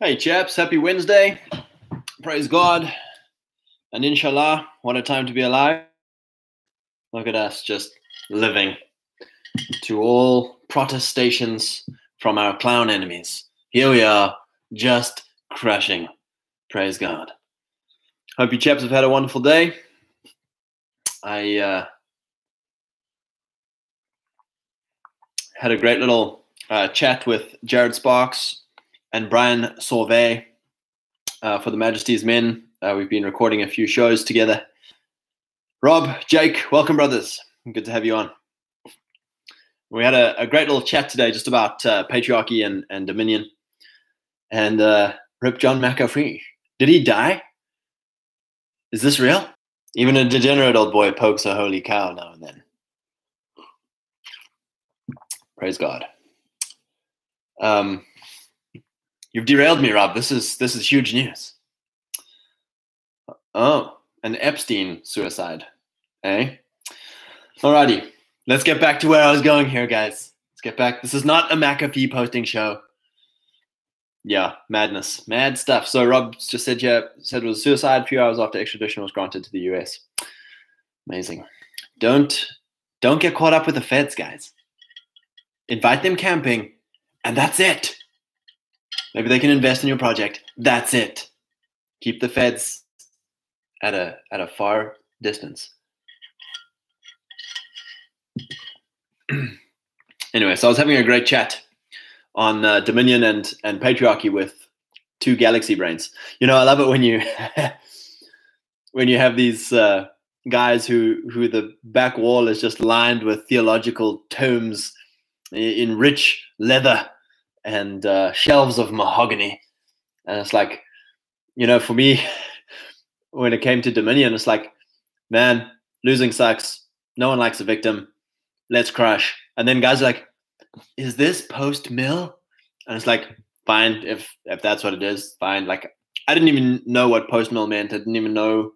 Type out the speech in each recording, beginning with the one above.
Hey, chaps, happy Wednesday. Praise God. And inshallah, what a time to be alive. Look at us just living to all protestations from our clown enemies. Here we are, just crushing. Praise God. Hope you chaps have had a wonderful day. I uh, had a great little uh, chat with Jared Sparks and Brian Sauvé uh, for the Majesty's Men. Uh, we've been recording a few shows together. Rob, Jake, welcome, brothers. Good to have you on. We had a, a great little chat today just about uh, patriarchy and, and dominion. And uh, Rip John McAfee. Did he die? Is this real? Even a degenerate old boy pokes a holy cow now and then. Praise God. Um, You've derailed me, Rob. This is this is huge news. Oh, an Epstein suicide. Eh? Alrighty. Let's get back to where I was going here, guys. Let's get back. This is not a McAfee posting show. Yeah, madness. Mad stuff. So Rob just said yeah, said it was suicide a few hours after extradition was granted to the US. Amazing. Don't don't get caught up with the feds, guys. Invite them camping, and that's it. Maybe they can invest in your project. That's it. Keep the feds at a at a far distance. anyway, so I was having a great chat on uh, Dominion and and patriarchy with two galaxy brains. You know, I love it when you when you have these uh, guys who who the back wall is just lined with theological tomes in rich leather and uh, shelves of mahogany. And it's like, you know, for me, when it came to Dominion, it's like, man, losing sucks. No one likes a victim. Let's crush. And then guys are like, is this post mill? And it's like, fine, if if that's what it is, fine. Like I didn't even know what post mill meant. I didn't even know,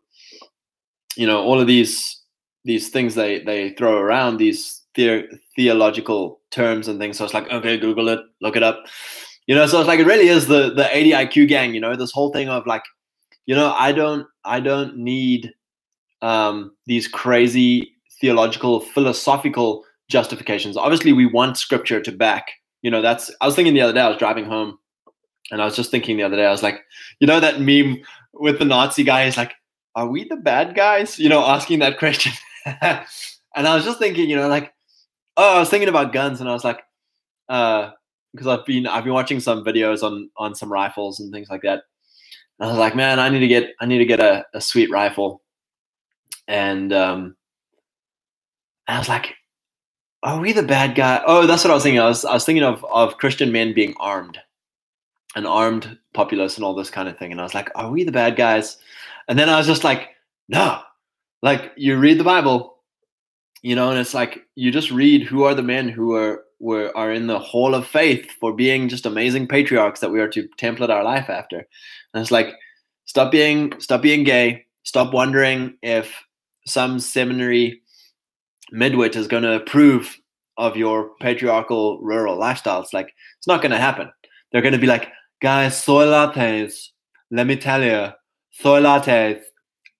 you know, all of these these things they they throw around these the- theological terms and things. So it's like, okay, Google it, look it up. You know, so it's like it really is the the 80 IQ gang, you know, this whole thing of like, you know, I don't I don't need um these crazy theological philosophical justifications. Obviously, we want scripture to back, you know, that's I was thinking the other day, I was driving home and I was just thinking the other day, I was like, you know, that meme with the Nazi guy is like, are we the bad guys? You know, asking that question. and I was just thinking, you know, like, oh, I was thinking about guns, and I was like, uh, because I've been I've been watching some videos on on some rifles and things like that. And I was like, man, I need to get I need to get a, a sweet rifle. And um, I was like, are we the bad guy? Oh, that's what I was thinking. I was I was thinking of of Christian men being armed, an armed populace and all this kind of thing. And I was like, are we the bad guys? And then I was just like, no. Like you read the Bible, you know and it's like you just read who are the men who are were are in the hall of faith for being just amazing patriarchs that we are to template our life after. And it's like stop being stop being gay. Stop wondering if some seminary midwit is going to approve of your patriarchal rural lifestyle. It's like it's not going to happen. They're going to be like guys soy lattes. Let me tell you soy lattes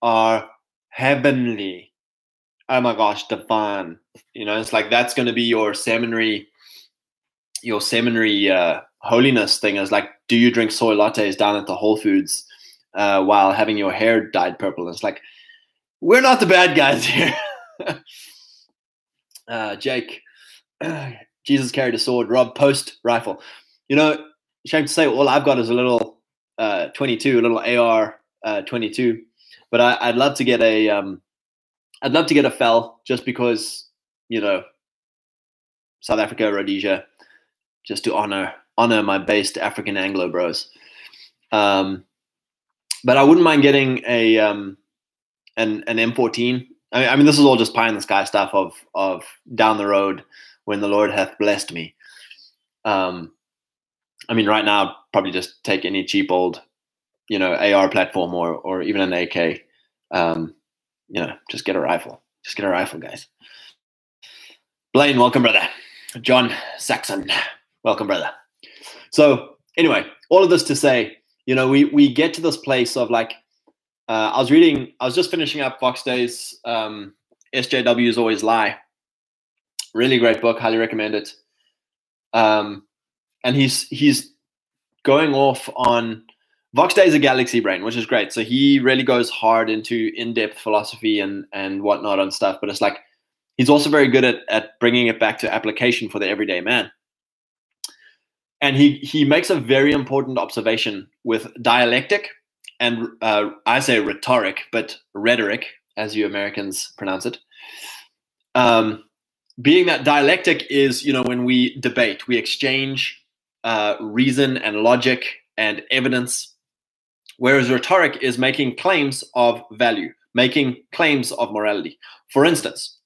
are heavenly oh my gosh, divine. You know, it's like that's going to be your seminary, your seminary uh, holiness thing. Is like, do you drink soy lattes down at the Whole Foods uh, while having your hair dyed purple? And it's like, we're not the bad guys here. uh, Jake, Jesus carried a sword. Rob, post rifle. You know, shame to say, all I've got is a little uh, 22, a little AR uh, 22. But I, would love to get a um, I'd love to get a FAL just because, you know, South Africa, Rhodesia, just to honor honor my based African Anglo bros. Um, but I wouldn't mind getting a um, an an M14. I mean, I mean, this is all just pie in the sky stuff of of down the road when the Lord hath blessed me. Um, I mean, right now, probably just take any cheap old, you know, AR platform or or even an AK. Um, you know, just get a rifle. Just get a rifle, guys. Blaine, welcome, brother. John Saxon, welcome, brother. So anyway, all of this to say, you know, we we get to this place of like, uh, I was reading, I was just finishing up Vox Day's um, SJWs Always Lie. Really great book, highly recommend it. Um, and he's he's going off on Vox Day is a galaxy brain, which is great. So he really goes hard into in-depth philosophy and and whatnot on stuff. But it's like he's also very good at at bringing it back to application for the everyday man. And he he makes a very important observation with dialectic and uh, I say rhetoric, but rhetoric, as you Americans pronounce it. Um, being that dialectic is, you know, when we debate, we exchange uh, reason and logic and evidence whereas rhetoric is making claims of value, making claims of morality. For instance,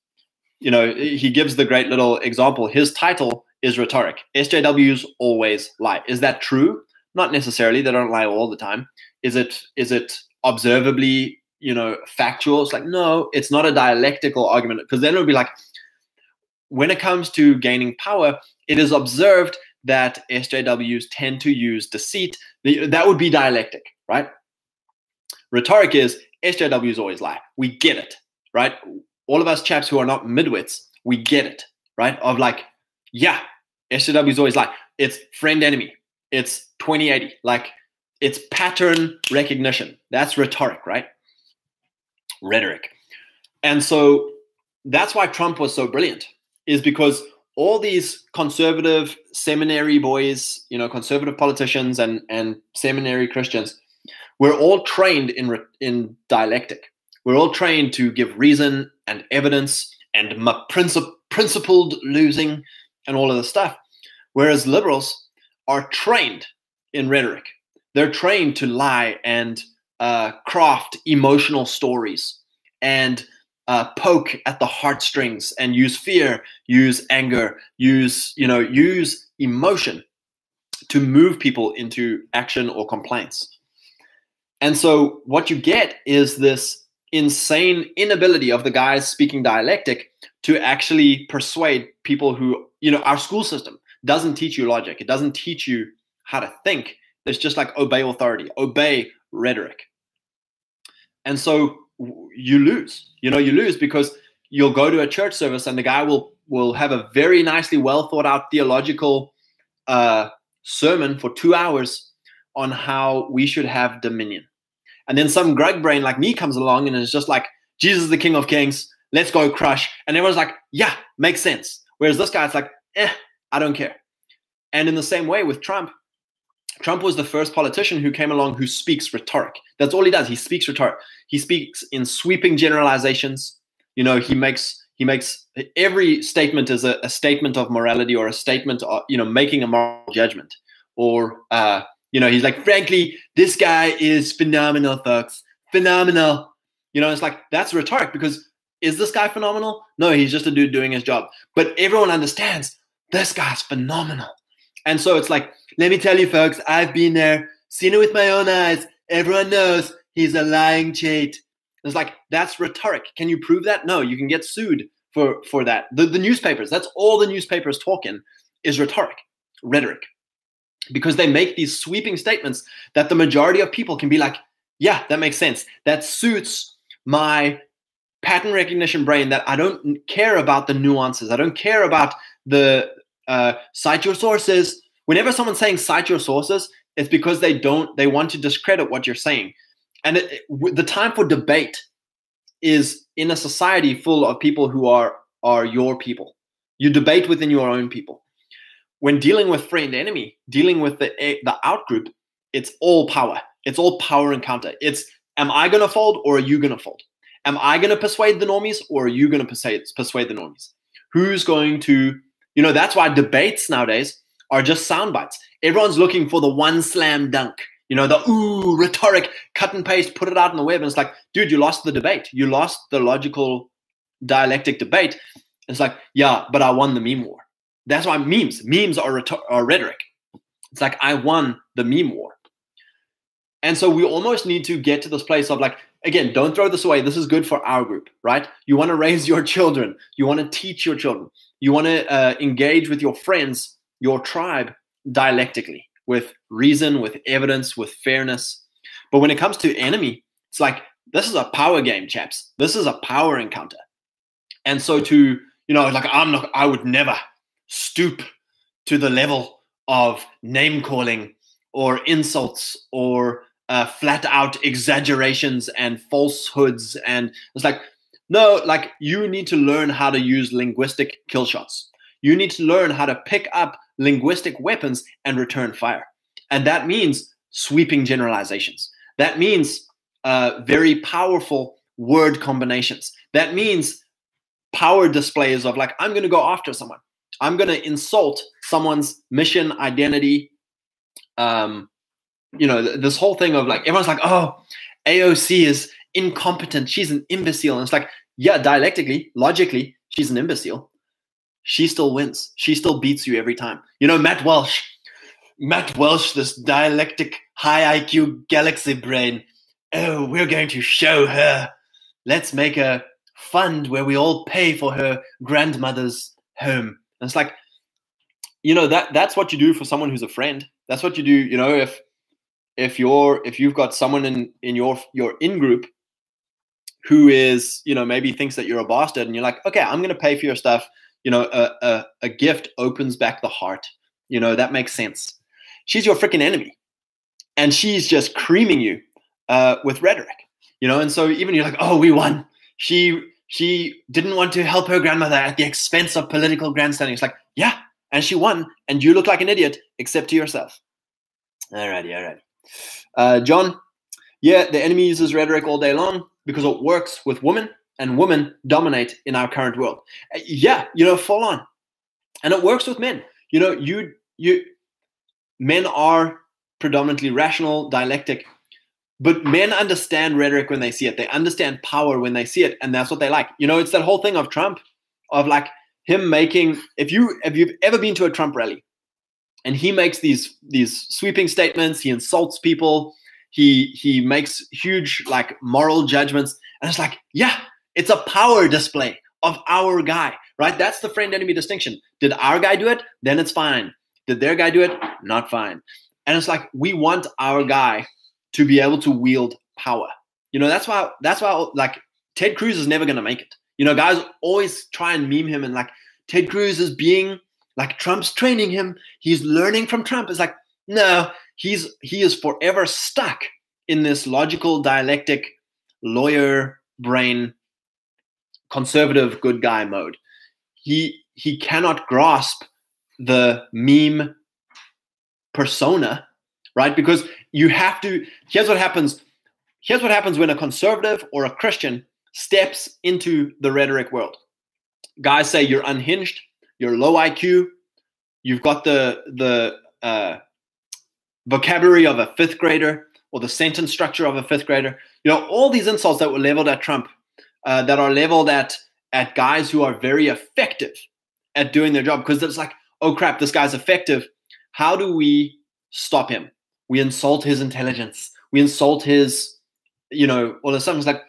you know, he gives the great little example. His title is rhetoric. SJWs always lie. Is that true? Not necessarily. They don't lie all the time. Is it is it observably, you know, factual? It's like, no, it's not a dialectical argument. Because then it would be like, when it comes to gaining power, it is observed that SJWs tend to use deceit. That would be dialectic right? Rhetoric is SJWs always lie. We get it, right? All of us chaps who are not midwits, we get it, right? Of like, yeah, SJWs always lie. It's friend enemy. It's 2080. Like it's pattern recognition. That's rhetoric, right? Rhetoric. And so that's why Trump was so brilliant, is because all these conservative seminary boys, you know, conservative politicians and and seminary Christians, we're all trained in in dialectic. We're all trained to give reason and evidence and princip- principled losing and all of the stuff. Whereas liberals are trained in rhetoric. They're trained to lie and uh, craft emotional stories and uh, poke at the heartstrings and use fear, use anger, use you know use emotion to move people into action or complaints. And so what you get is this insane inability of the guys speaking dialectic to actually persuade people who, you know, our school system doesn't teach you logic. It doesn't teach you how to think. It's just like obey authority, obey rhetoric. And so you lose. You know, you lose because you'll go to a church service and the guy will will have a very nicely well thought out theological uh, sermon for two hours on how we should have dominion. And then some grug brain like me comes along and is just like, Jesus is the King of Kings. Let's go crush. And everyone's like, yeah, makes sense. Whereas this guy's like, eh, I don't care. And in the same way with Trump, Trump was the first politician who came along who speaks rhetoric. That's all he does. He speaks rhetoric. He speaks in sweeping generalizations. You know, he makes he makes every statement is a, a statement of morality or a statement of you know making a moral judgment or uh, you know, he's like, frankly, this guy is phenomenal, folks. Phenomenal. You know, it's like that's rhetoric because is this guy phenomenal? No, he's just a dude doing his job. But everyone understands this guy's phenomenal. And so it's like, let me tell you, folks, I've been there, seen it with my own eyes. Everyone knows he's a lying cheat. It's like that's rhetoric. Can you prove that? No, you can get sued for for that. The, the newspapers, that's all the newspapers talking is rhetoric, rhetoric because they make these sweeping statements that the majority of people can be like, yeah, that makes sense. That suits my pattern recognition brain that I don't care about the nuances. I don't care about the uh, cite your sources. Whenever someone's saying cite your sources, it's because they don't, they want to discredit what you're saying. And it, it, the time for debate is in a society full of people who are are your people. You debate within your own people when dealing with friend enemy, dealing with the the out group, it's all power. It's all power encounter. It's am I gonna fold or are you gonna fold? Am I gonna persuade the normies or are you gonna persuade persuade the normies? Who's going to, you know, that's why debates nowadays are just sound bites. Everyone's looking for the one slam dunk. You know, the ooh, rhetoric, cut and paste, put it out on the web. And it's like, dude, you lost the debate. You lost the logical dialectic debate. It's like, yeah, but I won the meme war. That's why memes, memes are, rhetor- are rhetoric. It's like I won the meme war. And so we almost need to get to this place of like, again, don't throw this away. This is good for our group, right? You want to raise your children. You want to teach your children. You want to uh, engage with your friends, your tribe dialectically, with reason, with evidence, with fairness. But when it comes to enemy, it's like this is a power game, chaps. This is a power encounter. And so to, you know, like I'm not I would never stoop to the level of name calling or insults or uh, flat out exaggerations and falsehoods. And it's like, no, like you need to learn how to use linguistic kill shots. You need to learn how to pick up linguistic weapons and return fire. And that means sweeping generalizations. That means uh, very powerful word combinations. That means power displays of like, I'm going to go after someone. I'm going to insult someone's mission, identity. Um, you know, th- this whole thing of like, everyone's like, oh, AOC is incompetent. She's an imbecile. And it's like, yeah, dialectically, logically, she's an imbecile. She still wins. She still beats you every time. You know, Matt Walsh, Matt Walsh, this dialectic high IQ galaxy brain. Oh, we're going to show her. Let's make a fund where we all pay for her grandmother's home. And it's like, you know, that that's what you do for someone who's a friend. That's what you do, you know, if if you're if you've got someone in in your your in group who is, you know, maybe thinks that you're a bastard and you're like, okay, I'm gonna pay for your stuff. You know, a, a, a gift opens back the heart. You know, that makes sense. She's your freaking enemy. And she's just creaming you uh, with rhetoric. You know, and so even you're like, oh, we won. She she didn't want to help her grandmother at the expense of political grandstanding. It's like, yeah, and she won, and you look like an idiot, except to yourself. Alrighty, alrighty. Uh, John, yeah, the enemy uses rhetoric all day long because it works with women, and women dominate in our current world. Uh, yeah, you know, full on, and it works with men. You know, you you men are predominantly rational, dialectic, but men understand rhetoric when they see it. They understand power when they see it, and that's what they like. You know, it's that whole thing of Trump, of like him making. If you if you've ever been to a Trump rally, and he makes these these sweeping statements, he insults people, he he makes huge like moral judgments, and it's like, yeah, it's a power display of our guy, right? That's the friend enemy distinction. Did our guy do it? Then it's fine. Did their guy do it? Not fine. And it's like we want our guy to be able to wield power. You know, that's why that's why like Ted Cruz is never gonna make it. You know, guys always try and meme him and like Ted Cruz is being like Trump's training him. He's learning from Trump. It's like, no, he's he is forever stuck in this logical dialectic lawyer brain conservative good guy mode. He he cannot grasp the meme persona right? Because you have to, here's what happens. Here's what happens when a conservative or a Christian steps into the rhetoric world. Guys say you're unhinged, you're low IQ, you've got the the uh, vocabulary of a fifth grader or the sentence structure of a fifth grader. You know, all these insults that were leveled at Trump, uh, that are leveled at at guys who are very effective at doing their job, because it's like, oh crap, this guy's effective. How do we stop him? we insult his intelligence. We insult his you know all a sudden it's like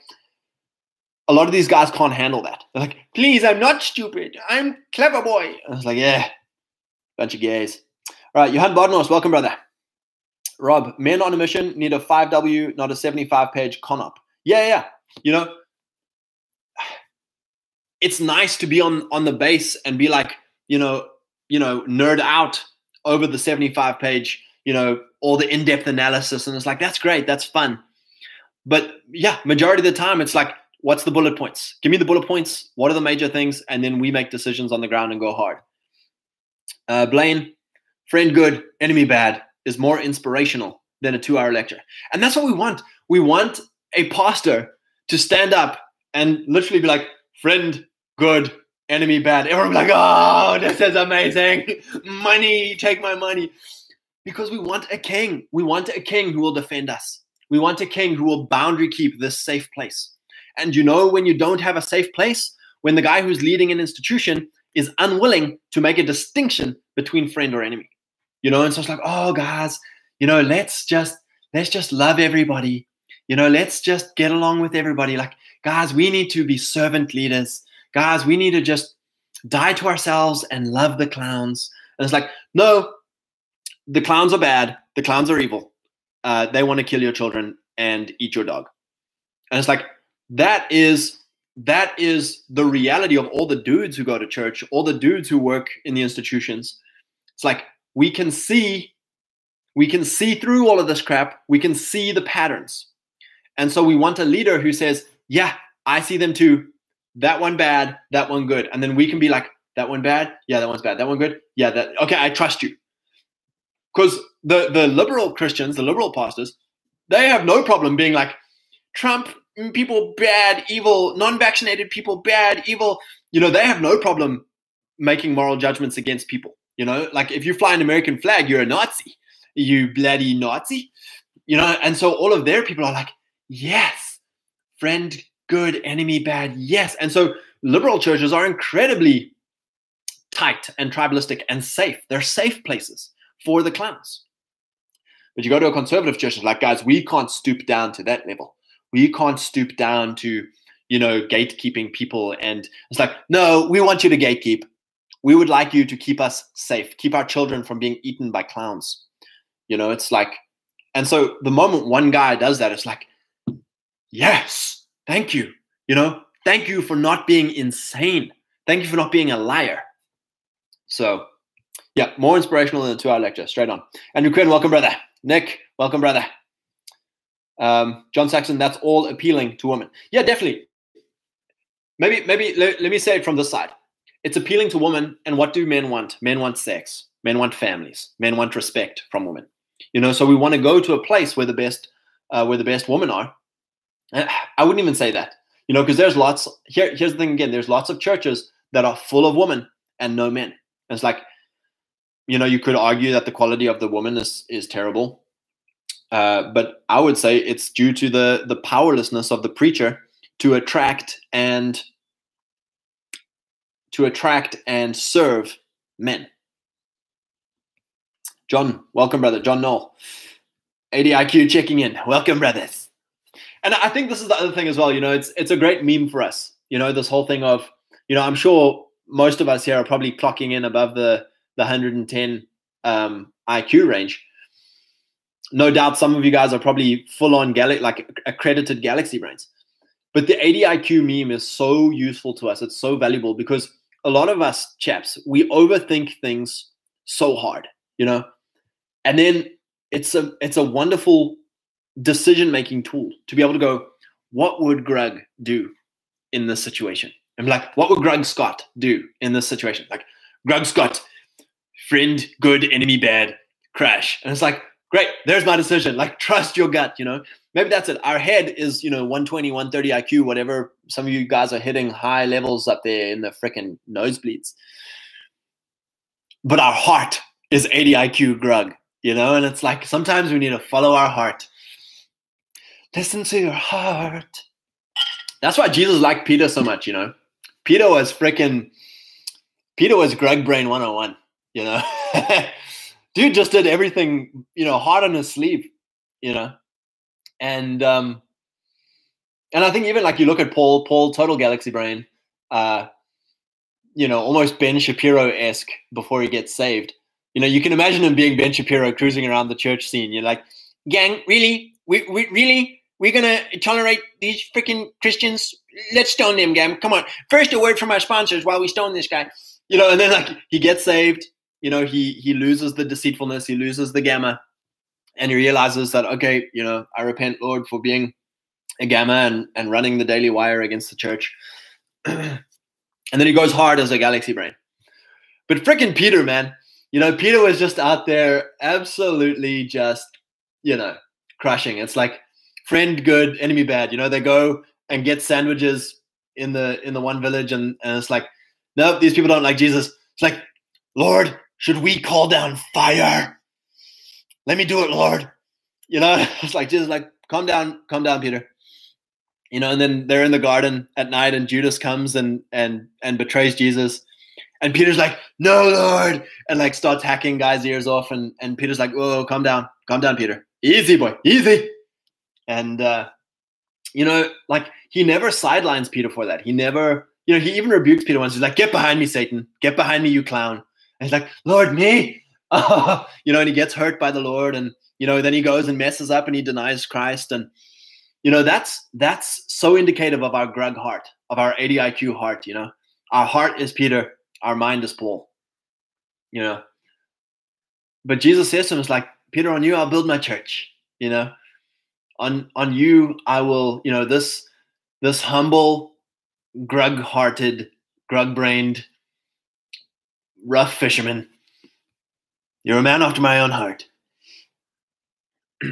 a lot of these guys can't handle that. They're like please i'm not stupid. I'm clever boy. I was like yeah bunch of gays. All right johan bodnos welcome brother rob men on a mission need a 5w not a 75 page con-op yeah yeah you know it's nice to be on on the base and be like you know you know nerd out over the 75 page you know all the in-depth analysis and it's like that's great that's fun. But yeah majority of the time it's like what's the bullet points? Give me the bullet points what are the major things and then we make decisions on the ground and go hard. Uh, blaine friend good enemy bad is more inspirational than a two-hour lecture. And that's what we want. We want a pastor to stand up and literally be like friend good enemy bad. Everyone like oh this is amazing. Money take my money. Because we want a king. We want a king who will defend us. We want a king who will boundary keep this safe place. And you know, when you don't have a safe place, when the guy who's leading an institution is unwilling to make a distinction between friend or enemy, you know, and so it's like, oh, guys, you know, let's just let's just love everybody. You know, let's just get along with everybody. Like, guys, we need to be servant leaders. Guys, we need to just die to ourselves and love the clowns. And it's like, no, the clowns are bad. The clowns are evil. Uh, they want to kill your children and eat your dog. And it's like that is that is the reality of all the dudes who go to church, all the dudes who work in the institutions. It's like we can see we can see through all of this crap. We can see the patterns. And so we want a leader who says, "Yeah, I see them too. That one bad, that one good." And then we can be like, "That one bad? Yeah, that one's bad. That one good? Yeah, that okay, I trust you." Cuz the the liberal Christians, the liberal pastors, they have no problem being like Trump mm, people bad, evil, non-vaccinated people bad, evil. You know, they have no problem making moral judgments against people. You know, like if you fly an American flag, you're a Nazi. You bloody Nazi. You know, and so all of their people are like, yes, friend good, enemy bad, yes. And so liberal churches are incredibly tight and tribalistic and safe. They're safe places for the clowns. But you go to a conservative church, it's like, guys, we can't stoop down to that level. We can't stoop down to, you know, gatekeeping people. And it's like, no, we want you to gatekeep. We would like you to keep us safe, keep our children from being eaten by clowns. You know, it's like, and so the moment one guy does that, it's like, yes, thank you. You know, thank you for not being insane. Thank you for not being a liar. So, yeah, more inspirational than a two hour lecture. Straight on. Andrew Quinn, welcome, brother. Nick, welcome, brother. Um, John Saxon, that's all appealing to women. Yeah, definitely. Maybe, maybe let, let me say it from this side. It's appealing to women, and what do men want? Men want sex. Men want families. Men want respect from women. You know, so we want to go to a place where the best, uh, where the best women are. I wouldn't even say that, you know, because there's lots. Here, here's the thing again. There's lots of churches that are full of women and no men. And it's like you know, you could argue that the quality of the woman is is terrible, uh, but I would say it's due to the the powerlessness of the preacher to attract and to attract and serve men. John, welcome, brother. John Knoll, 80IQ checking in. Welcome, brothers. And I think this is the other thing as well. You know, it's it's a great meme for us. You know, this whole thing of, you know, I'm sure most of us here are probably clocking in above the the 110 um, IQ range. No doubt, some of you guys are probably full on gal- like accredited Galaxy brains. But the 80IQ meme is so useful to us. It's so valuable because a lot of us chaps we overthink things so hard, you know, and then it's a it's a wonderful decision making tool to be able to go, what would Grug do in this situation? I'm like, what would Greg Scott do in this situation? Like, Greg Scott, friend good, enemy bad, crash. And it's like, great, there's my decision. Like, trust your gut, you know? Maybe that's it. Our head is, you know, 120, 130 IQ, whatever. Some of you guys are hitting high levels up there in the freaking nosebleeds. But our heart is 80 IQ grug, you know? And it's like sometimes we need to follow our heart. Listen to your heart. That's why Jesus liked Peter so much, you know? Peter was freaking, Peter was Grug Brain 101. You know, dude just did everything, you know, hard on his sleeve, you know, and um, and I think even like you look at Paul, Paul, total galaxy brain, uh, you know, almost Ben Shapiro esque before he gets saved. You know, you can imagine him being Ben Shapiro cruising around the church scene. You're like, gang, really, we, we really, we're gonna tolerate these freaking Christians? Let's stone them, gang. Come on. First, a word from our sponsors while we stone this guy. You know, and then like he gets saved you know, he he loses the deceitfulness, he loses the gamma, and he realizes that okay, you know, I repent, Lord, for being a gamma and and running the daily wire against the church. and then he goes hard as a galaxy brain. But freaking Peter, man, you know, Peter was just out there absolutely just, you know, crushing. It's like friend good, enemy bad. You know, they go and get sandwiches in the in the one village, and, and it's like, nope, these people don't like Jesus. It's like, Lord, should we call down fire? Let me do it, Lord. You know, it's like just like calm down, calm down, Peter. You know, and then they're in the garden at night, and Judas comes and and and betrays Jesus. And Peter's like, "No, Lord," and like starts hacking guys' ears off. And and Peter's like, "Whoa, calm down, calm down, Peter. Easy, boy, easy." And uh, you know, like he never sidelines Peter for that. He never, you know, he even rebukes Peter once. He's like, "Get behind me, Satan! Get behind me, you clown!" And he's like, Lord, me? you know, and he gets hurt by the Lord, and you know, then he goes and messes up and he denies Christ, and you know, that's that's so indicative of our grug heart, of our 80IQ heart. You know, our heart is Peter, our mind is Paul. You know, but Jesus says to him, "It's like Peter, on you I'll build my church." You know, on on you I will. You know, this this humble, grug-hearted, grug-brained, rough fisherman you're a man after my own heart.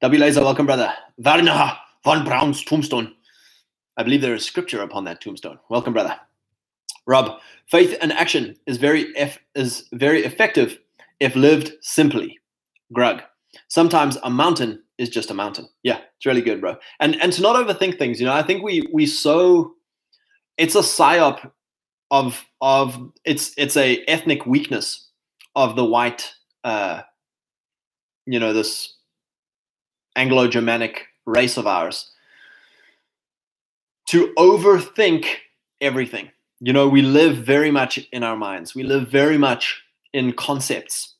W. Laser, welcome, brother. Wernher von Braun's tombstone. I believe there is scripture upon that tombstone. Welcome, brother. Rob, faith and action is very is very effective if lived simply. Grug. Sometimes a mountain is just a mountain. Yeah, it's really good, bro. And and to not overthink things, you know, I think we we so it's a psyop of of it's it's a ethnic weakness of the white, uh, you know, this Anglo-Germanic race of ours to overthink everything. You know, we live very much in our minds. We live very much in concepts.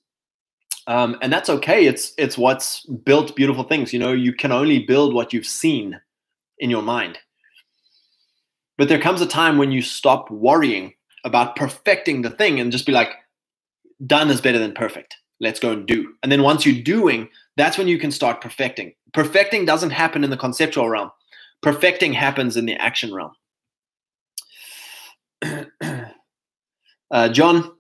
Um, and that's okay. It's it's what's built beautiful things. You know, you can only build what you've seen in your mind. But there comes a time when you stop worrying about perfecting the thing and just be like, done is better than perfect. Let's go and do. And then once you're doing, that's when you can start perfecting. Perfecting doesn't happen in the conceptual realm. Perfecting happens in the action realm. uh, John,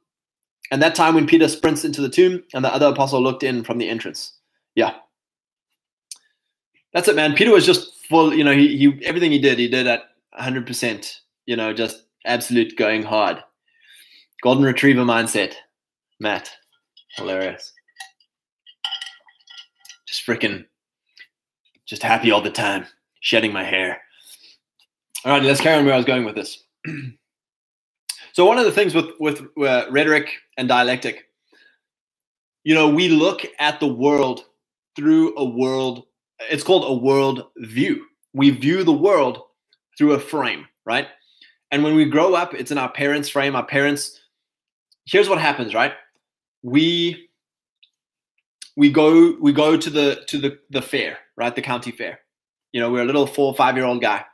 and that time when Peter sprints into the tomb and the other apostle looked in from the entrance. Yeah. That's it, man. Peter was just full, you know, he, he everything he did, he did at 100%, you know, just absolute going hard. Golden retriever mindset. Matt. Hilarious. Just freaking, just happy all the time, shedding my hair. All right, let's carry on where I was going with this. so one of the things with with uh, rhetoric and dialectic, you know, we look at the world through a world. It's called a world view. We view the world through a frame, right? And when we grow up, it's in our parents' frame. Our parents. Here's what happens, right? We we go we go to the to the the fair, right? The county fair. You know, we're a little four five year old guy.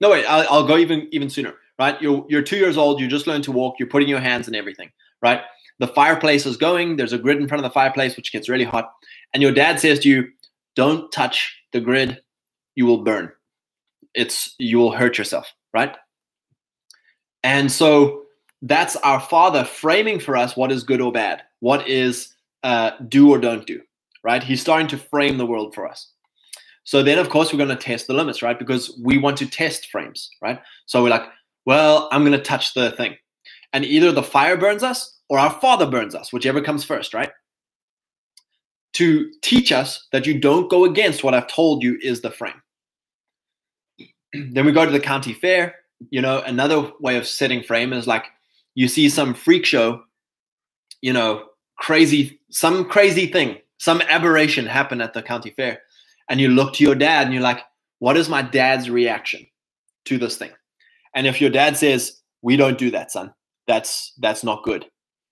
No, wait, I'll, I'll go even even sooner, right? You're you're two years old. You just learned to walk. You're putting your hands and everything, right? The fireplace is going. There's a grid in front of the fireplace, which gets really hot. And your dad says to you, "Don't touch the grid. You will burn. It's you will hurt yourself, right?" And so that's our father framing for us what is good or bad, what is uh, do or don't do, right? He's starting to frame the world for us. So then, of course, we're going to test the limits, right? Because we want to test frames, right? So we're like, well, I'm going to touch the thing. And either the fire burns us or our father burns us, whichever comes first, right? To teach us that you don't go against what I've told you is the frame. then we go to the county fair. You know, another way of setting frame is like, you see some freak show, you know, crazy, some crazy thing, some aberration happen at the county fair. And you look to your dad and you're like, what is my dad's reaction to this thing? And if your dad says, we don't do that, son, that's that's not good.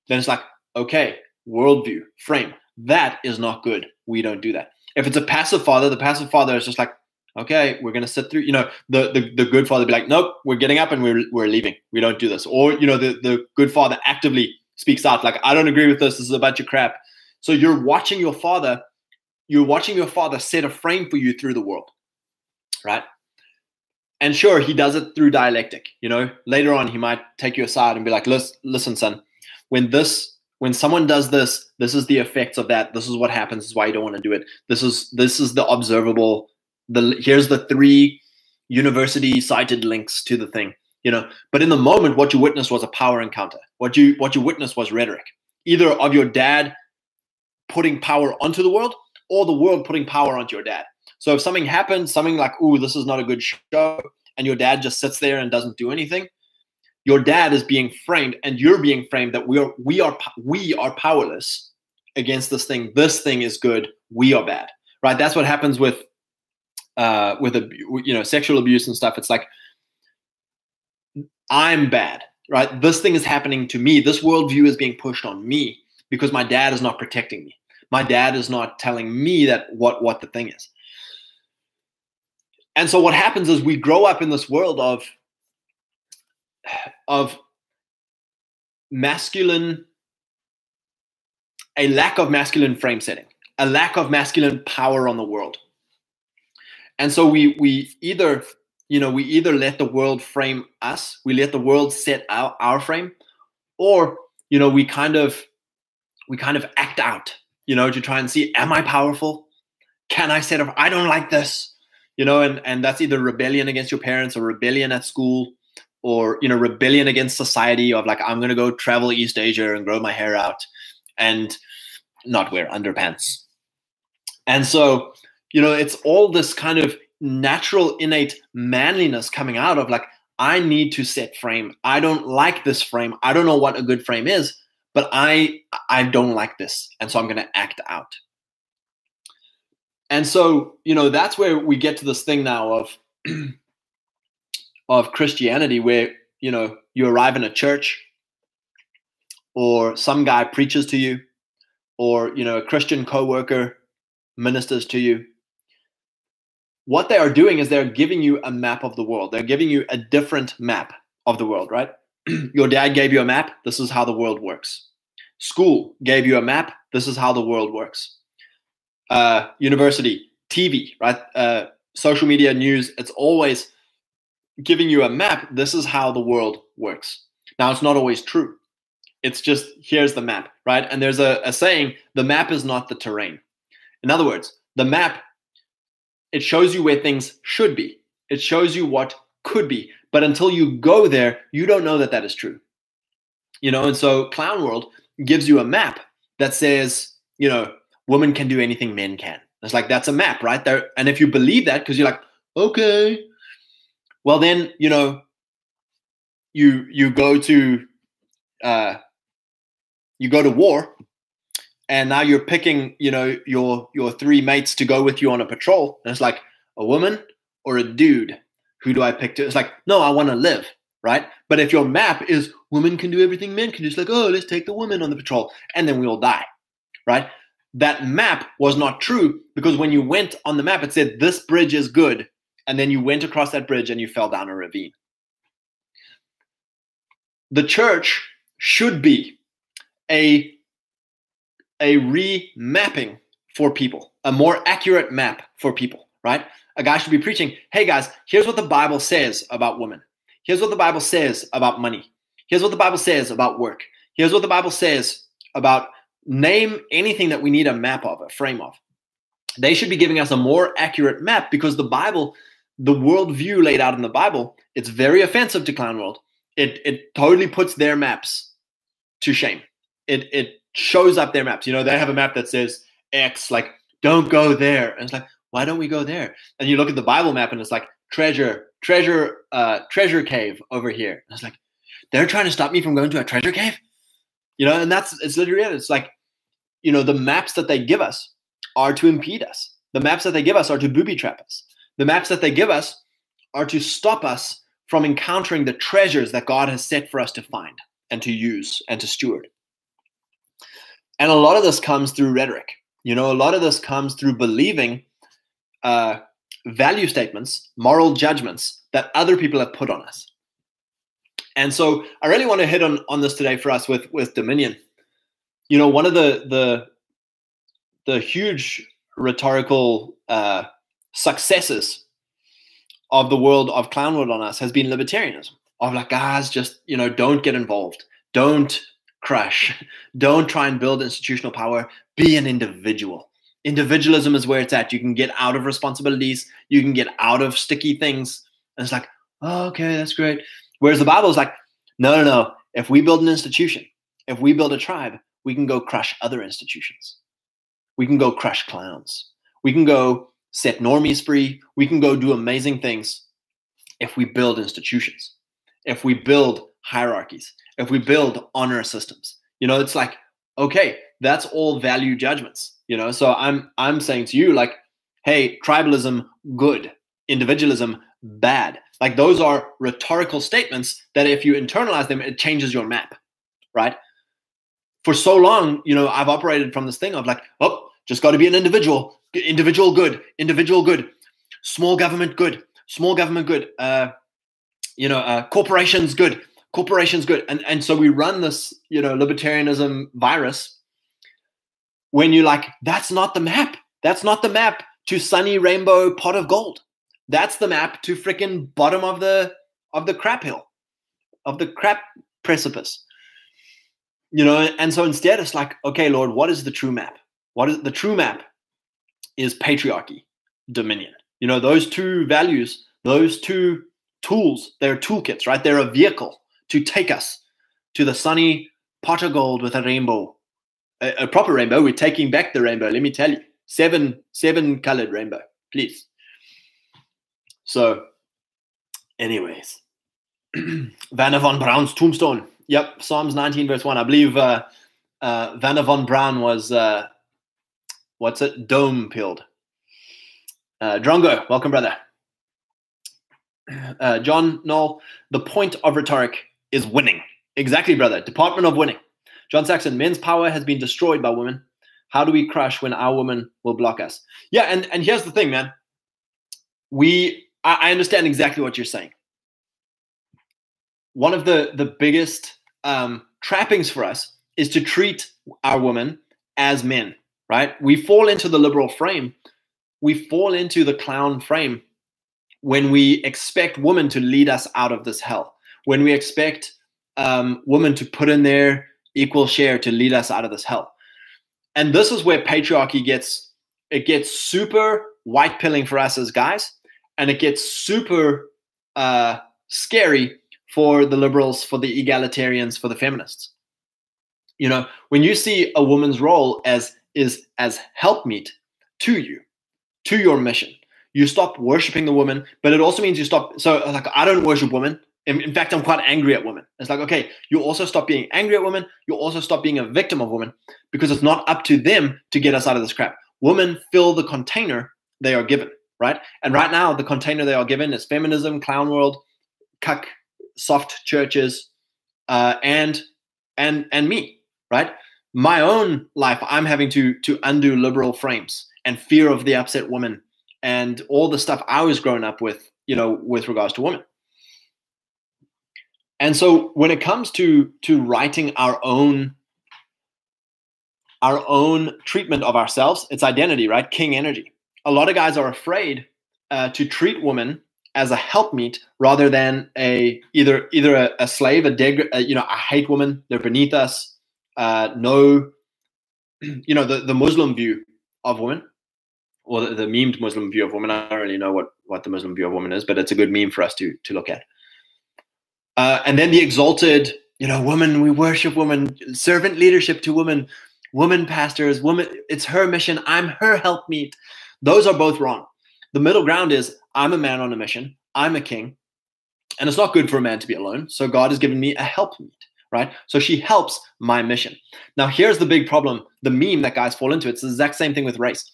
Then it's like, okay, worldview, frame. That is not good. We don't do that. If it's a passive father, the passive father is just like, okay, we're gonna sit through. You know, the the, the good father be like, nope, we're getting up and we're we're leaving. We don't do this. Or you know, the the good father actively speaks out like, I don't agree with this. This is a bunch of crap. So you're watching your father. You're watching your father set a frame for you through the world, right? And sure, he does it through dialectic. You know, later on, he might take you aside and be like, listen, listen, son, when this when someone does this this is the effects of that this is what happens this is why you don't want to do it this is this is the observable the here's the three university cited links to the thing you know. But in the moment what you witnessed was a power encounter. What you what you witnessed was rhetoric either of your dad putting power onto the world or the world putting power onto your dad. So if something happens something like ooh this is not a good show and your dad just sits there and doesn't do anything your dad is being framed and you're being framed that we are we are we are powerless against this thing. This thing is good. We are bad right? That's what happens with uh, with a you know sexual abuse and stuff it's like i'm bad right this thing is happening to me this worldview is being pushed on me because my dad is not protecting me. My dad is not telling me that what what the thing is. And so what happens is we grow up in this world of of masculine a lack of masculine frame setting, a lack of masculine power on the world. And so we we either you know we either let the world frame us, we let the world set our, our frame, or you know we kind of we kind of act out, you know, to try and see am I powerful? Can I set up? I don't like this, you know, and and that's either rebellion against your parents or rebellion at school or you know rebellion against society of like i'm going to go travel east asia and grow my hair out and not wear underpants. And so, you know, it's all this kind of natural innate manliness coming out of like, I need to set frame. I don't like this frame. I don't know what a good frame is, but I I don't like this. And so I'm going to act out. And so, you know, that's where we get to this thing now of of Christianity where, you know, you arrive in a church or some guy preaches to you or you know a christian coworker ministers to you what they are doing is they're giving you a map of the world. They're giving you a different map of the world right? Your dad gave you a map this is how the world works. School gave you a map this is how the world works. Uh, university tv right? Uh, social media news it's always giving you a map this is how the world works. Now it's not always true. It's just here's the map, right? And there's a, a saying the map is not the terrain. In other words, the map, it shows you where things should be, it shows you what could be. But until you go there, you don't know that that is true. You know, and so Clown World gives you a map that says, you know, women can do anything men can. It's like that's a map, right? There, and if you believe that, because you're like, okay, well then, you know, you you go to uh, you go to war and now you're picking you know your your three mates to go with you on a patrol. And it's like a woman or a dude? Who do i pick to it's like no i want to live right? But if your map is women can do everything men can do it's like oh let's take the woman on the patrol and then we'll die right? That map was not true because when you went on the map it said this bridge is good and then you went across that bridge and you fell down a ravine. The church should be a a remapping for people, a more accurate map for people, right? A guy should be preaching, hey guys, here's what the Bible says about women. Here's what the Bible says about money. Here's what the Bible says about work. Here's what the Bible says about name anything that we need a map of, a frame of. They should be giving us a more accurate map because the Bible, the worldview laid out in the Bible, it's very offensive to Clown World. It, it totally puts their maps to shame it it shows up their maps. You know, they have a map that says X, like don't go there, and it's like why don't we go there? And you look at the Bible map, and it's like treasure, treasure, uh, treasure cave over here. And it's like they're trying to stop me from going to a treasure cave. You know, and that's it's literally it. It's like you know the maps that they give us are to impede us. The maps that they give us are to booby trap us. The maps that they give us are to stop us from encountering the treasures that God has set for us to find and to use and to steward. And a lot of this comes through rhetoric. You know, a lot of this comes through believing uh, value statements, moral judgments that other people have put on us. And so I really want to hit on, on this today for us with, with Dominion. You know, one of the the the huge rhetorical uh, successes of the world of clown world on us has been libertarianism. Of like, guys, just you know, don't get involved. Don't crash. Don't try and build institutional power. Be an individual. Individualism is where it's at. You can get out of responsibilities. You can get out of sticky things. And it's like, oh, okay, that's great. Whereas the Bible is like, no, no, no. If we build an institution, if we build a tribe, we can go crush other institutions. We can go crush clowns. We can go set normies free. We can go do amazing things if we build institutions, if we build hierarchies, if we build honor systems. You know it's like okay that's all value judgments you know? So i'm i'm saying to you like hey tribalism good individualism bad. Like those are rhetorical statements that if you internalize them it changes your map right? For so long, you know, I've operated from this thing of like, oh, just got to be an individual, individual good, individual good, small government good, small government good, uh, you know, uh, corporations good, corporations good, and and so we run this, you know, libertarianism virus. When you're like, that's not the map. That's not the map to sunny rainbow pot of gold. That's the map to freaking bottom of the of the crap hill, of the crap precipice. You know, and so instead it's like, okay, Lord, what is the true map? What is the true map? Is patriarchy, dominion. You know, those two values, those two tools, they're toolkits, right? They're a vehicle to take us to the sunny pot of gold with a rainbow, a, a proper rainbow. We're taking back the rainbow. Let me tell you, seven, seven colored rainbow, please. So, anyways, Wernher von Braun's tombstone. Yep, Psalms 19, verse 1. I believe uh, uh, Wernher von Braun was, uh, what's it, dome pilled. Uh, Drongo, welcome, brother. Uh, John Knoll, the point of rhetoric is winning. Exactly, brother. Department of winning. John Saxon, men's power has been destroyed by women. How do we crush when our women will block us? Yeah, and, and here's the thing, man. We I, I understand exactly what you're saying. One of the the biggest um, trappings for us is to treat our women as men, right? We fall into the liberal frame. We fall into the clown frame when we expect women to lead us out of this hell. When we expect um, women to put in their equal share to lead us out of this hell. And this is where patriarchy gets it gets super white pilling for us as guys, and it gets super uh, scary for the liberals, for the egalitarians, for the feminists. You know, when you see a woman's role as is as helpmeet to you, to your mission, you stop worshiping the woman. But it also means you stop. So, like, I don't worship women. In, in fact, I'm quite angry at women. It's like, okay, you also stop being angry at women. You also stop being a victim of women because it's not up to them to get us out of this crap. Women fill the container they are given, right? And right now, the container they are given is feminism, clown world, cuck, soft churches, uh, and and and me, right? My own life, I'm having to to undo liberal frames and fear of the upset woman and all the stuff I was growing up with, you know, with regards to women. And so when it comes to to writing our own our own treatment of ourselves, it's identity, right? King energy. A lot of guys are afraid uh, to treat women as a helpmeet rather than a either either a, a slave, a deg, a, you know, I hate women, they're beneath us. Uh, no, you know, the, the Muslim view of women, or the, the memed Muslim view of women. I don't really know what what the Muslim view of women is, but it's a good meme for us to to look at. Uh, and then the exalted, you know, woman, we worship woman, servant leadership to woman, woman pastors, woman, it's her mission, I'm her helpmeet. Those are both wrong. The middle ground is I'm a man on a mission, I'm a king, and it's not good for a man to be alone. So God has given me a helpmeet, right? So she helps my mission. Now, here's the big problem the meme that guys fall into. It's the exact same thing with race.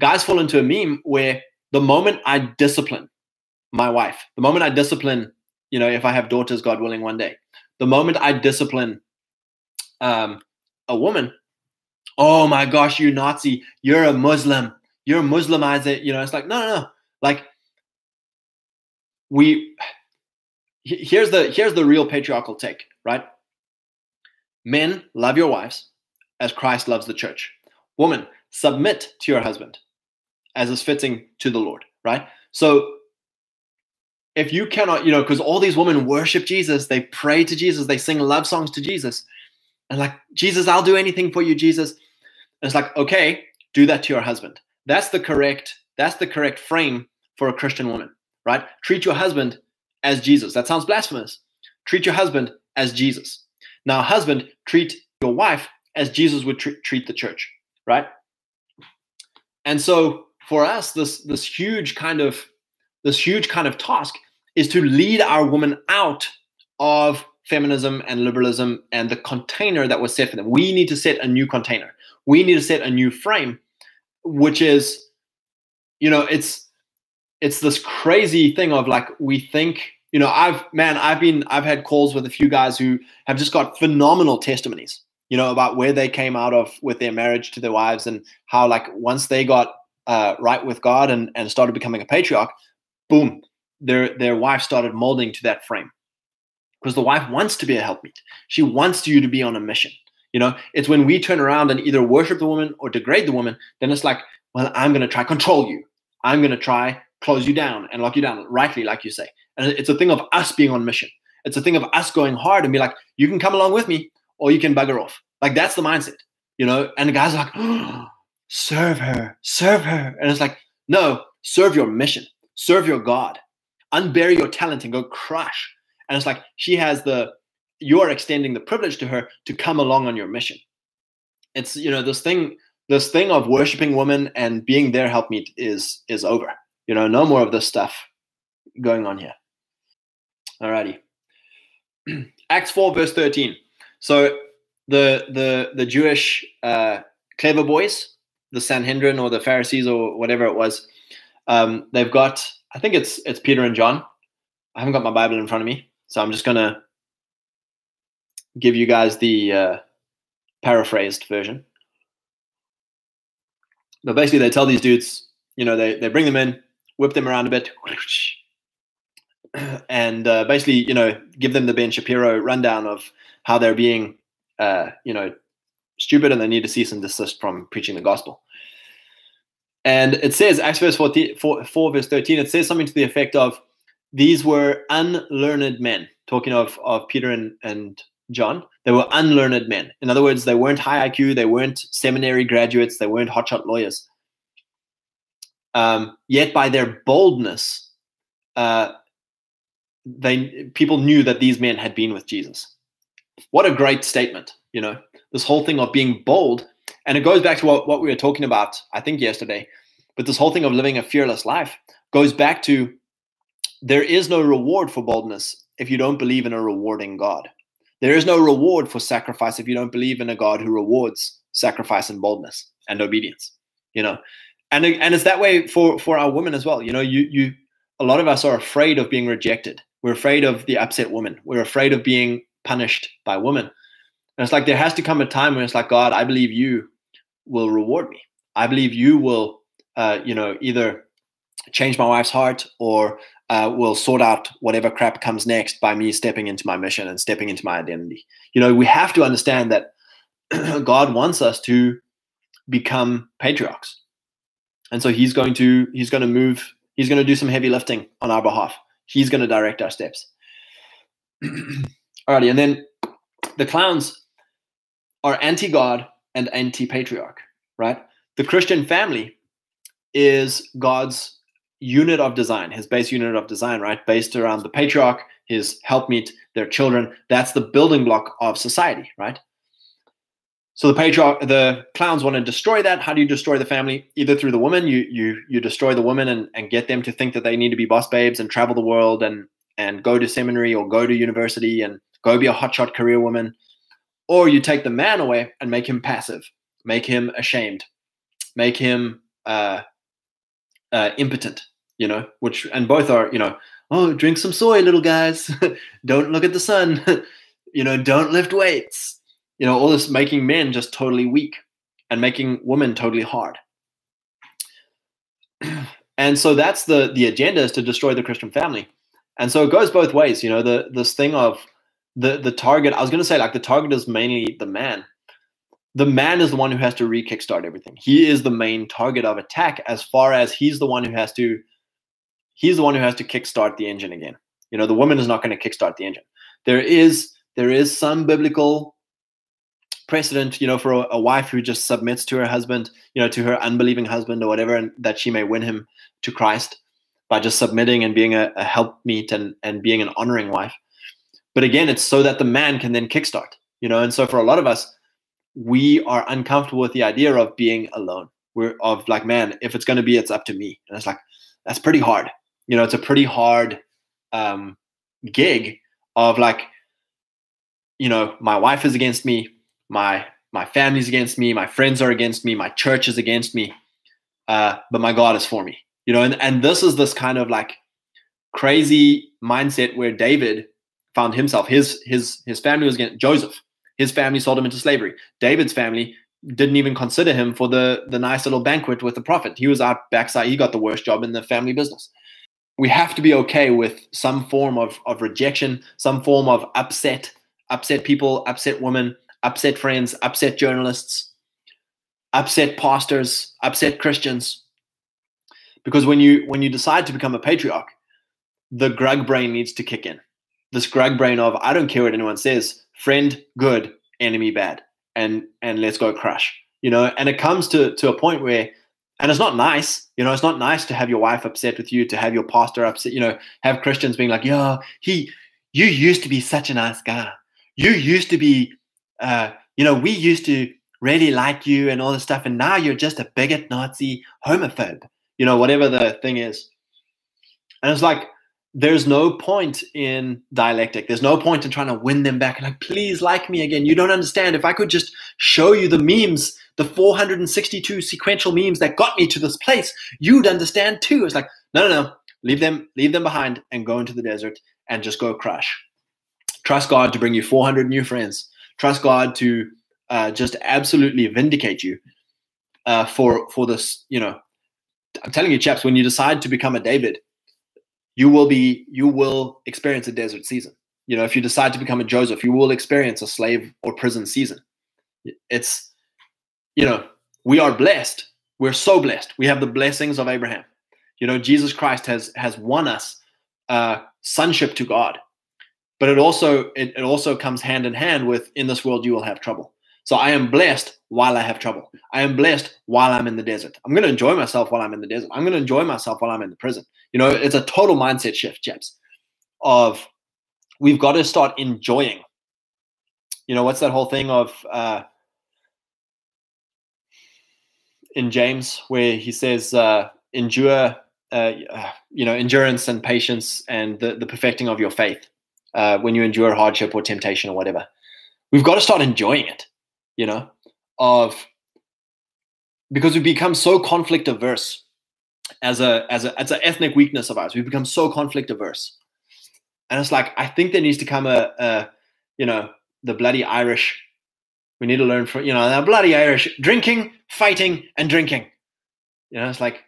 Guys fall into a meme where the moment I discipline my wife, the moment I discipline you know, if I have daughters, God willing, one day. The moment I discipline um, a woman, oh my gosh, you Nazi, you're a Muslim, you're Muslimizing. You know, it's like no, no, no. Like we here's the here's the real patriarchal take, right? Men love your wives as Christ loves the church. Woman, submit to your husband as is fitting to the Lord, right? So if you cannot, you know, because all these women worship Jesus, they pray to Jesus, they sing love songs to Jesus, and like, Jesus, I'll do anything for you, Jesus. And it's like, okay, do that to your husband. That's the correct, that's the correct frame for a Christian woman, right? Treat your husband as Jesus. That sounds blasphemous. Treat your husband as Jesus. Now, husband, treat your wife as Jesus would tr- treat the church, right? And so for us, this this huge kind of this huge kind of task is to lead our women out of feminism and liberalism and the container that was set for them. We need to set a new container. We need to set a new frame, which is, you know, it's it's this crazy thing of like we think, you know, I've man, I've been I've had calls with a few guys who have just got phenomenal testimonies. you know, about where they came out of with their marriage to their wives and how like once they got uh, right with God and, and started becoming a patriarch, boom, their their wife started molding to that frame. Because the wife wants to be a helpmeet. She wants you to be on a mission. You know, it's when we turn around and either worship the woman or degrade the woman, then it's like, well, I'm gonna try control you. I'm gonna try close you down and lock you down, rightly, like you say. And it's a thing of us being on mission. It's a thing of us going hard and be like, you can come along with me or you can bugger off. Like that's the mindset, you know? And the guy's like, oh, serve her, serve her. And it's like, no, serve your mission, serve your God, unbury your talent and go crush. And it's like she has the, you're extending the privilege to her to come along on your mission. It's, you know, this thing, this thing of worshiping women and being their helpmeet is is over. You know, no more of this stuff going on here. Alrighty. Acts 4, verse 13. So the the the Jewish uh, clever boys, the Sanhedrin or the Pharisees or whatever it was, um, they've got I think it's it's Peter and John. I haven't got my Bible in front of me, so I'm just gonna give you guys the uh, paraphrased version. But basically, they tell these dudes, you know, they they bring them in, whip them around a bit, and uh, basically, you know, give them the Ben Shapiro rundown of how they're being, uh, you know, stupid and they need to cease and desist from preaching the gospel. And it says, Acts verse 14, 4, 4, verse 13, it says something to the effect of, these were unlearned men, talking of, of Peter and, and John. They were unlearned men. In other words, they weren't high IQ, they weren't seminary graduates, they weren't hotshot lawyers. Um, yet by their boldness, uh, they people knew that these men had been with Jesus. What a great statement, you know, this whole thing of being bold. And it goes back to what, what we were talking about, I think, yesterday. But this whole thing of living a fearless life goes back to there is no reward for boldness if you don't believe in a rewarding God. There is no reward for sacrifice if you don't believe in a God who rewards sacrifice and boldness and obedience. You know, and and it's that way for for our women as well. You know, you you a lot of us are afraid of being rejected. We're afraid of the upset woman. We're afraid of being punished by women. And it's like there has to come a time when it's like, God, I believe you will reward me. I believe you will, uh, you know, either change my wife's heart or uh, will sort out whatever crap comes next by me stepping into my mission and stepping into my identity. You know, we have to understand that God wants us to become patriarchs. And so he's going to he's going to move he's going to do some heavy lifting on our behalf. He's going to direct our steps. Alrighty, and then the clowns are anti-God and anti-patriarch, right? The Christian family is God's unit of design, his base unit of design, right? Based around the patriarch, his helpmeet, their children. That's the building block of society, right? So the patriarch, the clowns want to destroy that. How do you destroy the family? Either through the woman, you you you destroy the woman and, and get them to think that they need to be boss babes and travel the world and and go to seminary or go to university and go be a hotshot career woman, or you take the man away and make him passive, make him ashamed, make him uh, uh, impotent. You know, which and both are you know, oh, drink some soy, little guys. don't look at the sun. you know, don't lift weights you know all this making men just totally weak and making women totally hard and so that's the the agenda is to destroy the christian family and so it goes both ways you know the this thing of the the target i was going to say like the target is mainly the man. The man is the one who has to re-kickstart everything. He is the main target of attack as far as he's the one who has to he's the one who has to kickstart the engine again. You know the woman is not going to kickstart the engine. There is there is some biblical precedent, you know, for a, a, wife who just submits to her husband, you know, to her unbelieving husband or whatever, and that she may win him to Christ by just submitting and being a, a helpmeet and and being an honoring wife. But again, it's so that the man can then kickstart, you know. And so for a lot of us, we are uncomfortable with the idea of being alone. We're of like, man, if it's going to be, it's up to me. And it's like that's pretty hard. You know, it's a pretty hard um, gig of like, you know, my wife is against me, my my family's against me, my friends are against me, my church is against me, uh, but my God is for me. You know, and, and this is this kind of like crazy mindset where David found himself. His his his family was against Joseph. His family sold him into slavery. David's family didn't even consider him for the the nice little banquet with the prophet. He was out backside. He got the worst job in the family business. We have to be okay with some form of of rejection, some form of upset, upset people, upset women, upset friends, upset journalists, upset pastors, upset Christians. Because when you when you decide to become a patriarch, the grug brain needs to kick in. This grug brain of I don't care what anyone says, friend good, enemy bad and and let's go crush you know? And it comes to to a point where and it's not nice you know? It's not nice to have your wife upset with you to have your pastor upset you know? Have christians being like yeah, he you used to be such a nice guy. You used to be uh you know we used to really like you and all this stuff and now you're just a bigot nazi homophobe you know? Whatever the thing is. And it's like there's no point in dialectic. There's no point in trying to win them back. Like, please like me again. You don't understand. If I could just show you the memes, the 462 sequential memes that got me to this place, you'd understand too. It's like, no, no, no. Leave them, leave them behind and go into the desert and just go crush. Trust God to bring you 400 new friends. Trust God to uh, just absolutely vindicate you uh, for for this. You know, I'm telling you, chaps, when you decide to become a David, you will be you will experience a desert season. You know if you decide to become a joseph you will experience a slave or prison season. It's you know we are blessed. We're so blessed. We have the blessings of abraham. You know jesus christ has has won us uh sonship to god. But it also it, it also comes hand in hand with in this world you will have trouble so I am blessed while I have trouble. I am blessed while I'm in the desert. I'm going to enjoy myself while I'm in the desert. I'm going to enjoy myself while I'm in the prison. You know, it's a total mindset shift, chaps, of we've got to start enjoying. You know, what's that whole thing of uh, in James where he says, uh, endure, uh, you know, endurance and patience and the, the perfecting of your faith uh, when you endure hardship or temptation or whatever. We've got to start enjoying it you know, of because we become so conflict averse as a as a as an ethnic weakness of ours. We become so conflict averse, and it's like I think there needs to come a, a you know the bloody Irish. We need to learn from you know the bloody Irish drinking, fighting, and drinking. You know, it's like,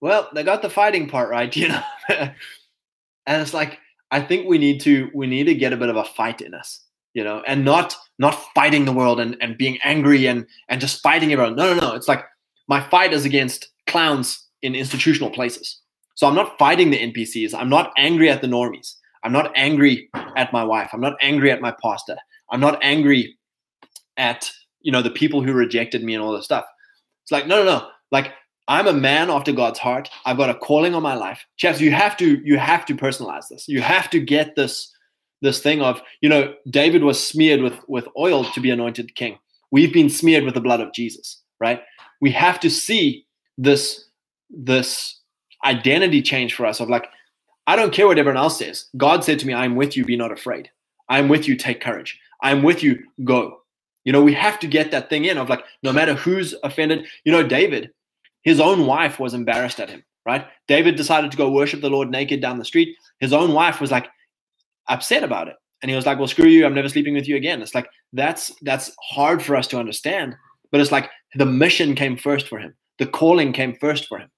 well, they got the fighting part right, you know, and it's like I think we need to we need to get a bit of a fight in us, you know, and not not fighting the world and, and being angry and and just fighting everyone. No, no, no. It's like my fight is against clowns in institutional places. So I'm not fighting the NPCs. I'm not angry at the normies. I'm not angry at my wife. I'm not angry at my pastor. I'm not angry at you know the people who rejected me and all this stuff. It's like no, no, no. Like I'm a man after God's heart. I've got a calling on my life. Chaps, you have to you have to personalize this. You have to get this this thing of you know david was smeared with with oil to be anointed king. We've been smeared with the blood of jesus right? We have to see this this identity change for us of like i don't care what everyone else says. God said to me i'm with you be not afraid. I'm with you take courage. I'm with you go. You know we have to get that thing in of like no matter who's offended you know david his own wife was embarrassed at him right? David decided to go worship the lord naked down the street. His own wife was like upset about it. And he was like, "Well, screw you. I'm never sleeping with you again." It's like that's that's hard for us to understand, but it's like the mission came first for him. The calling came first for him.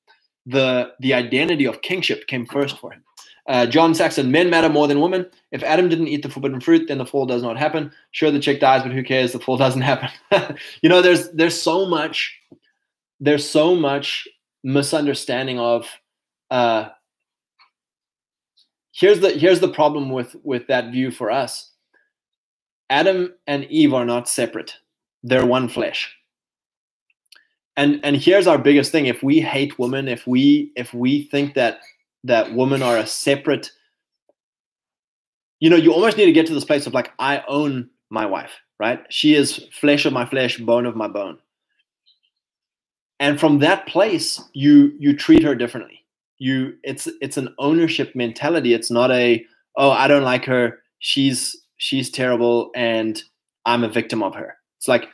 The the identity of kingship came first for him. Uh, John Saxon, men matter more than women. If Adam didn't eat the forbidden fruit, then the fall does not happen. Sure, the chick dies, but who cares? The fall doesn't happen. you know, there's there's so much, there's so much misunderstanding of uh, here's the here's the problem with with that view for us. Adam and eve are not separate. They're one flesh. And and here's our biggest thing. If we hate women if we if we think that that women are a separate you know you almost need to get to this place of like i own my wife right? She is flesh of my flesh bone of my bone. And from that place you you treat her differently you it's it's an ownership mentality it's not a oh i don't like her she's she's terrible and i'm a victim of her it's like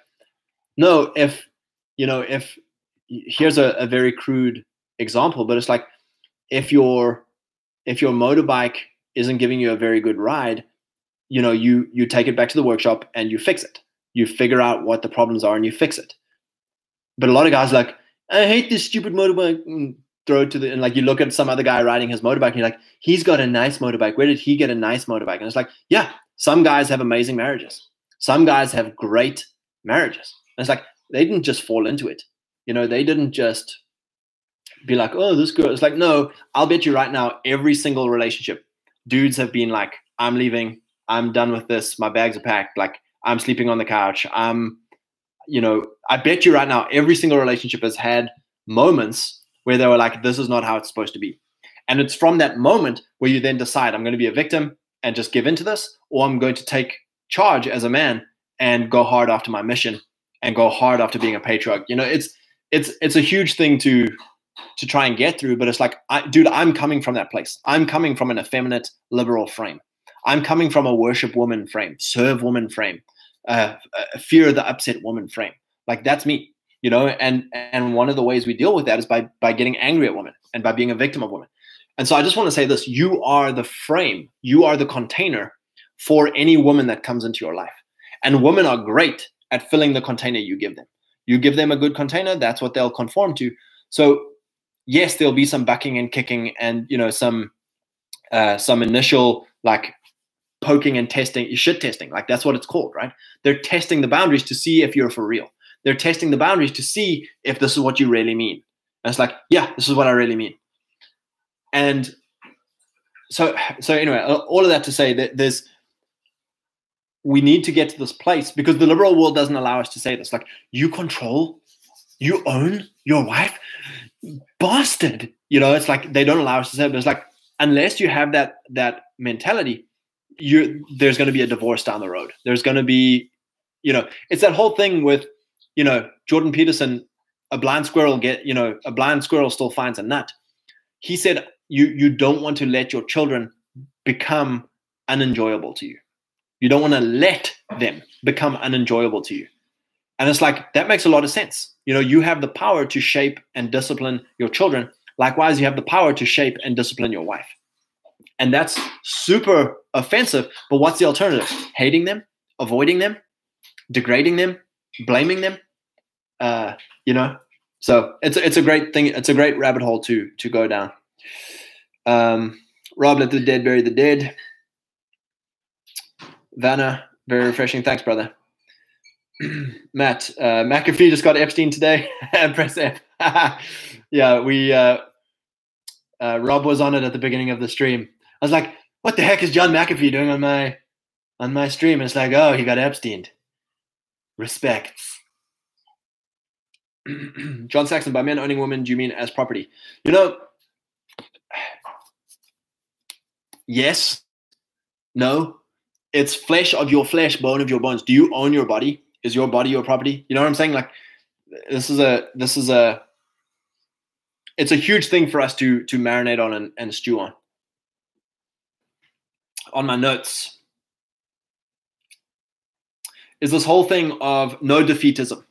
no if you know if here's a, a very crude example but it's like if your if your motorbike isn't giving you a very good ride you know you you take it back to the workshop and you fix it you figure out what the problems are and you fix it. But a lot of guys like, I hate this stupid motorbike. Mm, Throw to the and like you look at some other guy riding his motorbike and you're like, he's got a nice motorbike. Where did he get a nice motorbike? And it's like, yeah, some guys have amazing marriages. Some guys have great marriages. And it's like they didn't just fall into it. You know, they didn't just be like, oh, this girl. It's like, no, I'll bet you right now, every single relationship, dudes have been like, I'm leaving. I'm done with this. My bags are packed. Like, I'm sleeping on the couch. I'm, you know, I bet you right now, every single relationship has had moments where they were like, this is not how it's supposed to be. And it's from that moment where you then decide, I'm going to be a victim and just give into this, or I'm going to take charge as a man and go hard after my mission and go hard after being a patriarch. You know, it's it's it's a huge thing to to try and get through, but it's like, I, dude, I'm coming from that place. I'm coming from an effeminate liberal frame. I'm coming from a worship woman frame, serve woman frame, uh, uh, fear the upset woman frame. Like that's me, you know. And and one of the ways we deal with that is by by getting angry at women and by being a victim of women. And so I just want to say this: you are the frame, you are the container for any woman that comes into your life. And women are great at filling the container you give them. You give them a good container, that's what they'll conform to. So yes, there'll be some bucking and kicking, and you know some uh, some initial like poking and testing, shit testing, like that's what it's called, right? They're testing the boundaries to see if you're for real. They're testing the boundaries to see if this is what you really mean. And it's like, yeah, this is what I really mean. And so, so anyway, all of that to say that there's we need to get to this place because the liberal world doesn't allow us to say this. Like, you control, you own your wife, bastard. You know, it's like they don't allow us to say it, but it's like unless you have that that mentality, you there's going to be a divorce down the road. There's going to be, you know, it's that whole thing with, you know, Jordan Peterson. A blind squirrel get, you know, a blind squirrel still finds a nut. He said, you you don't want to let your children become unenjoyable to you you don't want to let them become unenjoyable to you. And it's like, that makes a lot of sense. You know, you have the power to shape and discipline your children. Likewise, you have the power to shape and discipline your wife. And that's super offensive. But what's the alternative? Hating them, avoiding them, degrading them, blaming them. Uh, you know, so it's it's a great thing. It's a great rabbit hole to to go down. Um, Rob, let the dead bury the dead. Vanna, very refreshing. Thanks, brother. Matt, uh, McAfee just got Epstein today. Press F. yeah, we. Uh, uh, Rob was on it at the beginning of the stream. I was like, "What the heck is John McAfee doing on my on my stream?" And it's like, "Oh, he got Epstein." Respects. John Saxon, by men owning women, do you mean as property? You know, yes, no, it's flesh of your flesh, bone of your bones. Do you own your body? Is your body your property? You know what I'm saying? Like this is a this is a it's a huge thing for us to to marinate on and, and stew on. On my notes is this whole thing of no defeatism.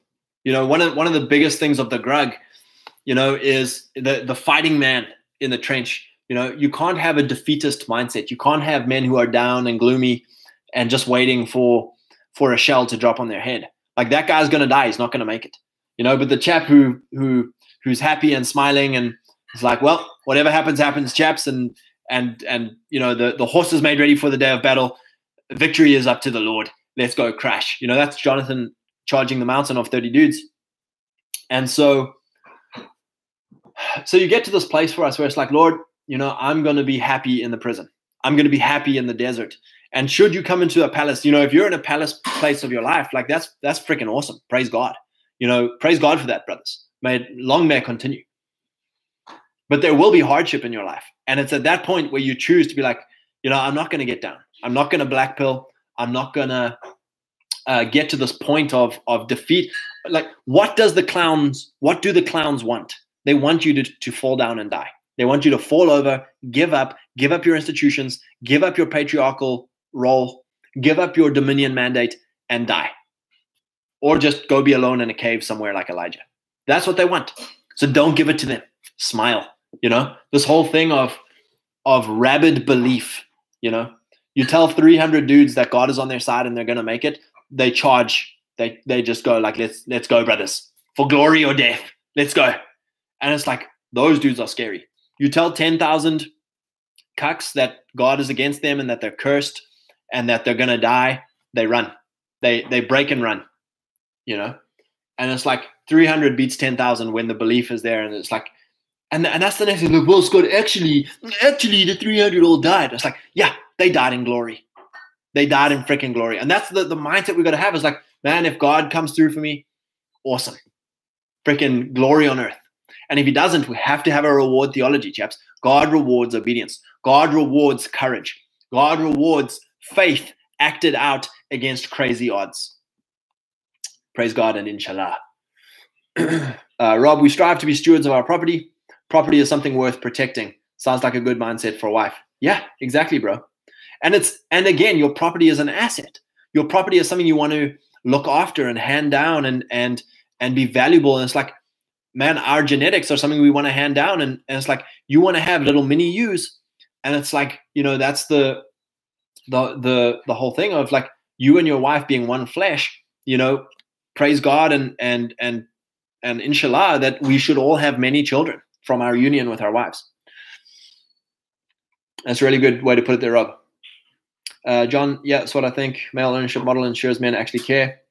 You know, one of one of the biggest things of the grug, you know, is the the fighting man in the trench. You know, you can't have a defeatist mindset. You can't have men who are down and gloomy and just waiting for for a shell to drop on their head. Like that guy's gonna die. He's not gonna make it. You know, but the chap who who who's happy and smiling and is like, well, whatever happens, happens, chaps, and and and you know, the the horse is made ready for the day of battle. Victory is up to the Lord. Let's go crash. You know, that's Jonathan charging the mountain of 30 dudes. And so so you get to this place for us where it's like, Lord, you know, I'm gonna be happy in the prison. I'm gonna be happy in the desert. And should you come into a palace, you know, if you're in a palace place of your life, like that's that's freaking awesome. Praise God. You know, praise God for that, brothers. May long may continue. But there will be hardship in your life. And it's at that point where you choose to be like, you know, I'm not going to get down. I'm not going to black pill. I'm not to uh, get to this point of of defeat. Like, what does the clowns? What do the clowns want? They want you to to fall down and die. They want you to fall over, give up, give up your institutions, give up your patriarchal role, give up your dominion mandate, and die. Or just go be alone in a cave somewhere like Elijah. That's what they want. So don't give it to them. Smile. You know, this whole thing of of rabid belief, you know. You tell 300 dudes that God is on their side and they're going to make it, they charge they they just go like let's let's go brothers. For glory or death let's go. And it's like those dudes are scary. You tell 10,000 cucks that God is against them and that they're cursed and that they're going to die they run. They they break and run you know? And it's like 300 beats 10,000 when the belief is there and it's like and, and that's the next thing. Look, well, Scott, actually, actually, the 300 all died. It's like, yeah, they died in glory. They died in freaking glory. And that's the, the mindset we got to have is like, man, if God comes through for me, awesome. Freaking glory on earth. And if he doesn't, we have to have a reward theology, chaps. God rewards obedience. God rewards courage. God rewards faith acted out against crazy odds. Praise God and inshallah. uh, Rob, we strive to be stewards of our property. Property is something worth protecting. Sounds like a good mindset for a wife. Yeah, exactly, bro. And it's and again, your property is an asset. Your property is something you want to look after and hand down and and and be valuable. And it's like, man, our genetics are something we want to hand down. And, and it's like you want to have little mini yous. And it's like, you know, that's the the the the whole thing of like you and your wife being one flesh, you know, praise God and and and and inshallah that we should all have many children from our union with our wives. That's a really good way to put it there, Rob. Uh, John, yeah, that's what I think. Male ownership model ensures men actually care.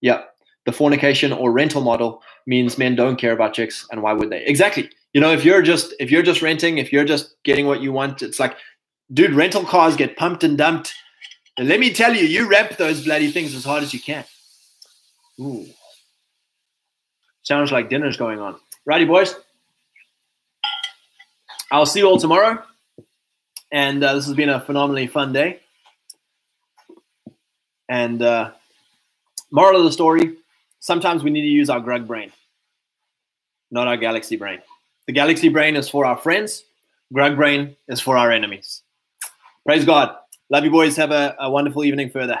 Yeah. The fornication or rental model means men don't care about chicks, and why would they? Exactly. You know, if you're just if you're just renting, if you're just getting what you want, it's like, dude, rental cars get pumped and dumped. And let me tell you, you ramp those bloody things as hard as you can. Ooh. Sounds like dinner's going on. Righty, boys. I'll see you all tomorrow. And uh, this has been a phenomenally fun day. And uh, moral of the story sometimes we need to use our grug brain, not our galaxy brain. The galaxy brain is for our friends, grug brain is for our enemies. Praise God. Love you, boys. Have a, a wonderful evening further.